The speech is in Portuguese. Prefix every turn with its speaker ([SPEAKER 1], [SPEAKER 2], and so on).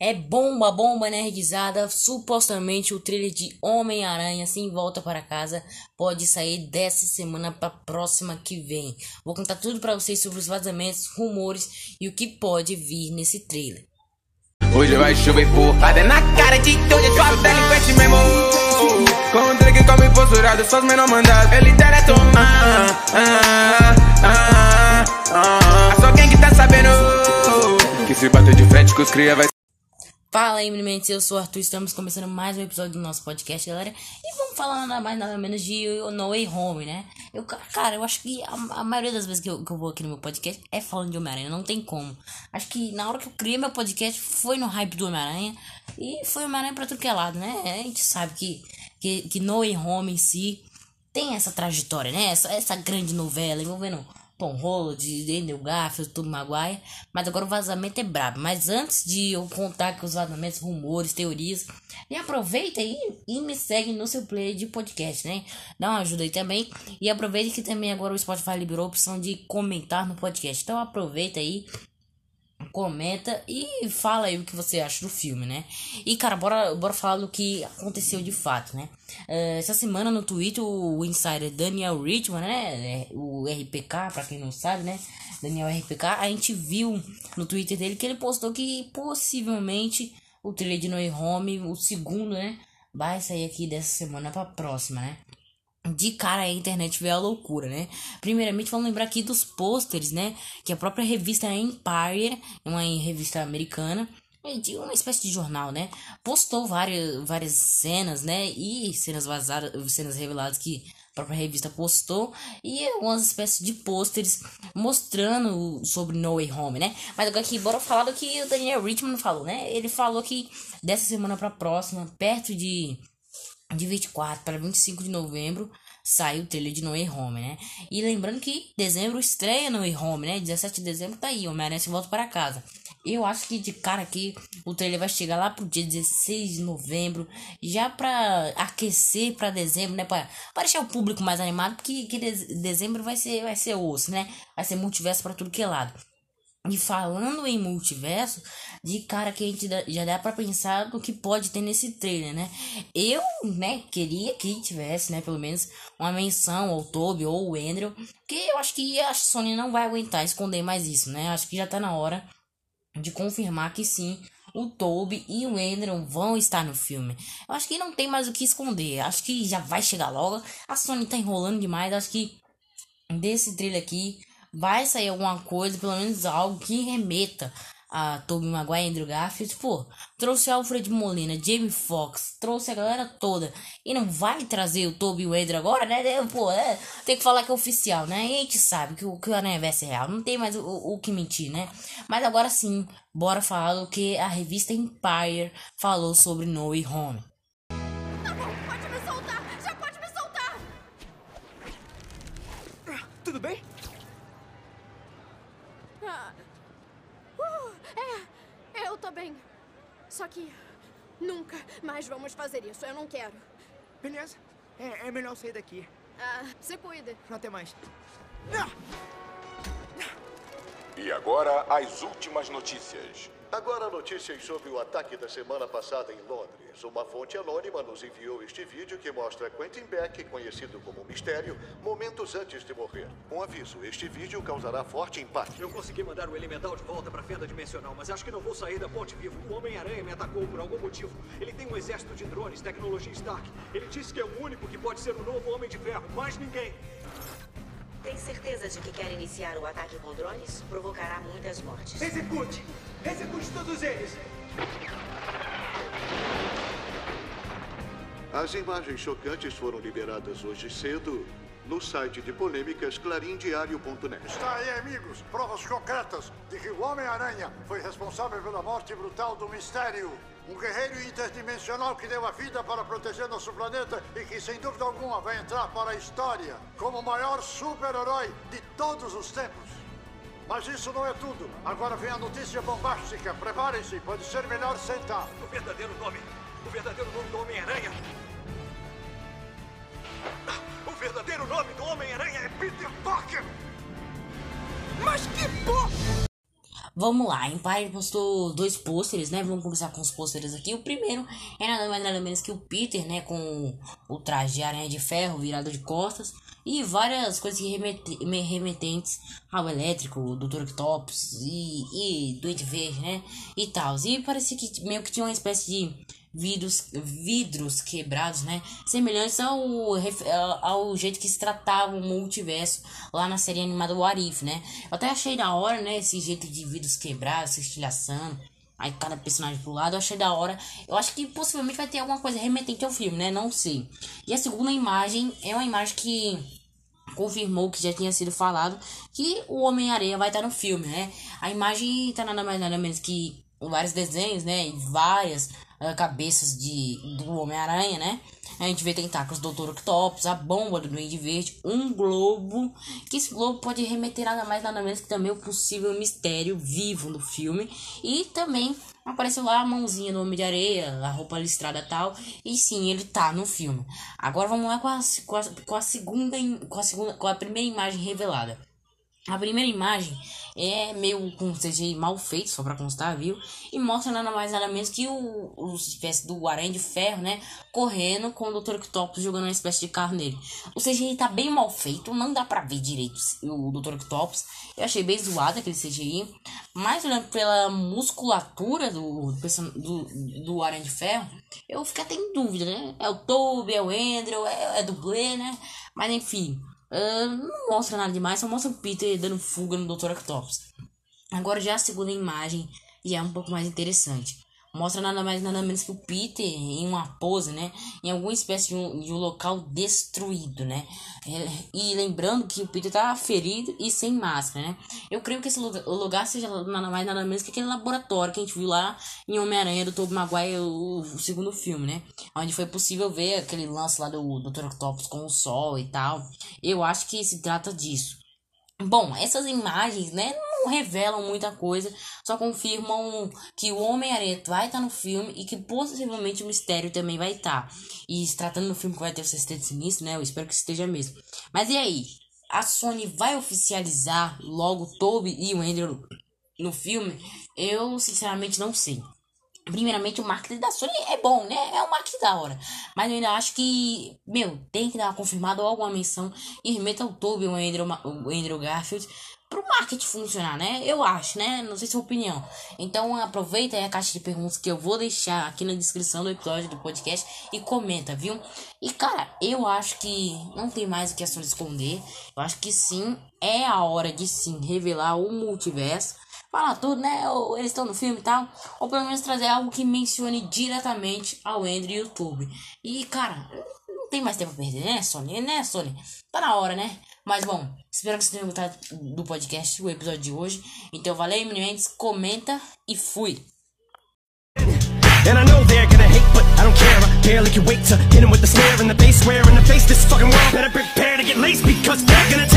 [SPEAKER 1] É bomba, bomba energizada. Supostamente o trailer de Homem-Aranha sem volta para casa pode sair dessa semana para próxima que vem. Vou contar tudo para vocês sobre os vazamentos, rumores e o que pode vir nesse trailer. Hoje vai chover porrada na cara de todo esse delinquente mesmo. Com o drink come posturado, só os menor mandados. Ele direto, ah, ah, ah, ah, Só quem que tá sabendo. Que se bater de frente com os cria vai. Fala aí, meninos, eu sou o Arthur, estamos começando mais um episódio do nosso podcast, galera. E vamos falar nada mais, nada menos de No Way Home, né? Eu, cara, eu acho que a, a maioria das vezes que eu, que eu, vou aqui no meu podcast é falando de Homem-Aranha, não tem como. Acho que na hora que eu criei meu podcast foi no hype do Homem-Aranha e foi Homem-Aranha pra tudo que é lado, né? A gente sabe que, que, que No Way Home em si tem essa trajetória, né? Essa, essa grande novela envolvendo Tom Holland, Andrew Garfield, Tom Maguire. Mas agora o vazamento é brabo. Mas antes de eu contar com os vazamentos, rumores, teorias, aproveita aí e me segue no seu player de podcast, né? Dá uma ajuda aí também. E aproveita que também agora o Spotify liberou a opção de comentar no podcast. Então aproveita aí comenta e fala aí o que você acha do filme, né? E cara, bora, bora falar do que aconteceu de fato, né? Uh, essa semana no Twitter o insider Daniel Richman, né? É, o RPK, pra quem não sabe, né? Daniel RPK, a gente viu no Twitter dele que ele postou que possivelmente o trailer de No Home, o segundo, né? Vai sair aqui dessa semana pra próxima, né? De cara a internet veio a loucura, né? Primeiramente, vamos lembrar aqui dos pôsteres, né? Que a própria revista Empire, uma revista americana, é de uma espécie de jornal, né? Postou várias, várias cenas, né? E cenas vazadas, cenas reveladas que a própria revista postou. E algumas espécies de pôsteres mostrando sobre No Way Home, né? Mas agora aqui, bora falar do que o Daniel Richmond falou, né? Ele falou que dessa semana pra próxima, perto de de 24 para 25 de novembro sai o trailer de No Way Home, né? E lembrando que dezembro estreia No Way Home, né? 17 de dezembro tá aí, Homem-Aranha se volta para casa. Eu acho que de cara aqui o trailer vai chegar lá pro dia 16 de novembro, já pra aquecer para dezembro, né? Pra, pra deixar o público mais animado, porque que dezembro vai ser, vai ser osso, né? Vai ser multiverso para tudo que é lado. E falando em multiverso, de cara que a gente já dá para pensar do que pode ter nesse trailer, né? Eu, né, queria que tivesse, né, pelo menos uma menção ao Toby ou o Andrew, que eu acho que a Sony não vai aguentar esconder mais isso, né? Acho que já tá na hora de confirmar que sim, o Toby e o Andrew vão estar no filme. Eu acho que não tem mais o que esconder. Acho que já vai chegar logo. A Sony tá enrolando demais. Acho que desse trailer aqui vai sair alguma coisa, pelo menos algo que remeta a Tobey Maguire e Andrew Garfield, pô, trouxe Alfred Molina, Jamie Foxx, trouxe a galera toda, e não vai trazer o Tobey e o Andrew agora, né, pô, é, tem que falar que é oficial, né, e a gente sabe que o, que o Aranha é real, não tem mais o, o, que mentir, né, mas agora sim, bora falar do que a revista Empire falou sobre No Way Home. Tá bom, pode me soltar, já pode me soltar!
[SPEAKER 2] Tudo bem?
[SPEAKER 3] tô bem. Só que nunca mais vamos fazer isso. Eu não quero.
[SPEAKER 2] Beleza. É, é melhor sair daqui.
[SPEAKER 3] Ah, se cuida.
[SPEAKER 2] Até mais.
[SPEAKER 4] E agora, as últimas notícias.
[SPEAKER 5] Agora notícias sobre o ataque da semana passada em Londres. Uma fonte anônima nos enviou este vídeo que mostra Quentin Beck, conhecido como Mistério, momentos antes de morrer. Um aviso, este vídeo causará forte impacto.
[SPEAKER 6] Eu consegui mandar o elemental de volta para a fenda dimensional, mas acho que não vou sair da ponte vivo. O Homem-Aranha me atacou por algum motivo. Ele tem um exército de drones, tecnologia Stark. Ele disse que é o único que pode ser o novo Homem de Ferro, mais ninguém.
[SPEAKER 7] Tem certeza de que quer iniciar o ataque com drones? Provocará muitas mortes.
[SPEAKER 6] Execute! Execute todos eles!
[SPEAKER 5] As imagens chocantes foram liberadas hoje cedo no site de polêmicas clarindiario.net.
[SPEAKER 8] Está aí, amigos, provas concretas de que o Homem-Aranha foi responsável pela morte brutal do mistério. Um guerreiro interdimensional que deu a vida para proteger nosso planeta e que, sem dúvida alguma, vai entrar para a história como o maior super-herói de todos os tempos. Mas isso não é tudo. Agora vem a notícia bombástica. Preparem-se, pode ser melhor sentar.
[SPEAKER 6] O verdadeiro nome. O verdadeiro nome do Homem-Aranha. O verdadeiro nome do Homem-Aranha
[SPEAKER 1] Vamos lá, Empire postou dois pôsteres, né? Vamos começar com os pôsteres aqui. O primeiro é nada mais nada menos que o Peter, né? Com o traje de aranha de ferro virado de costas. E várias coisas remetentes ao elétrico, o Dr. Octopus e, e Duende Verde, né? E tal. E parecia que meio que tinha uma espécie de vidros, vidros quebrados, né? Semelhantes ao, ao jeito que se tratava o multiverso lá na série animada Warif, né? Eu até achei da hora, né? Esse jeito de vidros quebrados, se estilhaçando. Aí cada personagem pro lado, eu achei da hora. Eu acho que possivelmente vai ter alguma coisa remetente ao filme, né? Não sei. E a segunda imagem é uma imagem que confirmou que já tinha sido falado que o Homem-Areia vai estar no filme, né? A imagem tá nada mais nada menos que vários desenhos, né? E várias uh, cabeças de, do Homem-Aranha, né? A gente vê tentáculos do Dr. Octopus, a bomba do Duende Verde, um globo, que esse globo pode remeter nada mais nada menos que também o possível mistério vivo no filme. E também apareceu lá a mãozinha do Homem de Areia, a roupa listrada tal, e sim, ele tá no filme. Agora vamos lá com a, com a, com a segunda, com a segunda, com a primeira imagem revelada. A primeira imagem é meio com CGI mal feito, só pra constar, viu? E mostra nada mais nada menos que o, o espécie do Aranha de Ferro, né? Correndo com o Dr. Octopus jogando uma espécie de carro nele. O CGI tá bem mal feito, não dá pra ver direito o Dr. Octopus. Eu achei bem zoado aquele CGI. Mas olhando pela musculatura do, do, do Aranha de Ferro, eu fiquei até em dúvida, né? É o Toby, é o Andrew, é, é dublê, né? Mas enfim. Uh, não mostra nada demais, só mostra o Peter dando fuga no Dr. Octopus. Agora já a segunda imagem já é um pouco mais interessante mostra nada mais nada menos que o Peter em uma pose, né? Em alguma espécie de um, de um local destruído, né? É, e lembrando que o Peter tá ferido e sem máscara, né? Eu creio que esse lugar, seja nada mais nada menos que aquele laboratório que a gente viu lá em Homem-Aranha do Tobey Maguire, o, o, segundo filme, né? Onde foi possível ver aquele lance lá do Dr. Octopus com o sol e tal. Eu acho que se trata disso. Bom, essas imagens, né, não revelam muita coisa, só confirmam que o Homem-Aranha vai estar no filme e que possivelmente o Mistério também vai estar. E se tratando do filme que vai ter o Sexteto Sinistro, né, eu espero que esteja mesmo. Mas e aí? A Sony vai oficializar logo Toby e o Andrew no filme? Eu sinceramente não sei. Primeiramente, o marketing da Sony é bom, né? É um marketing da hora. Mas eu ainda acho que, meu, tem que dar uma confirmada ou alguma menção e remeta o Toby, o o Andrew Garfield, pro marketing funcionar, né? Eu acho, né? Não sei sua opinião. Então aproveita aí a caixa de perguntas que eu vou deixar aqui na descrição do episódio do podcast e comenta, viu? E cara, eu acho que não tem mais o que a Sony esconder. Eu acho que sim, é a hora de sim revelar o multiverso falar tudo, né? Ou eles estão no filme e tal. Ou pelo menos trazer algo que mencione diretamente ao Andrew e YouTube. E, cara, não tem mais tempo a perder, né, Sony? Né, Sony? Tá na hora, né? Mas bom, espero que vocês tenham gostado do podcast, o episódio de hoje. Então, valeu, meninos. Comenta e fui. And I know they're gonna hate, but I don't care. I barely can wait to hit them with the snare the square in the face. This fucking world better prepare to get laced because they're gonna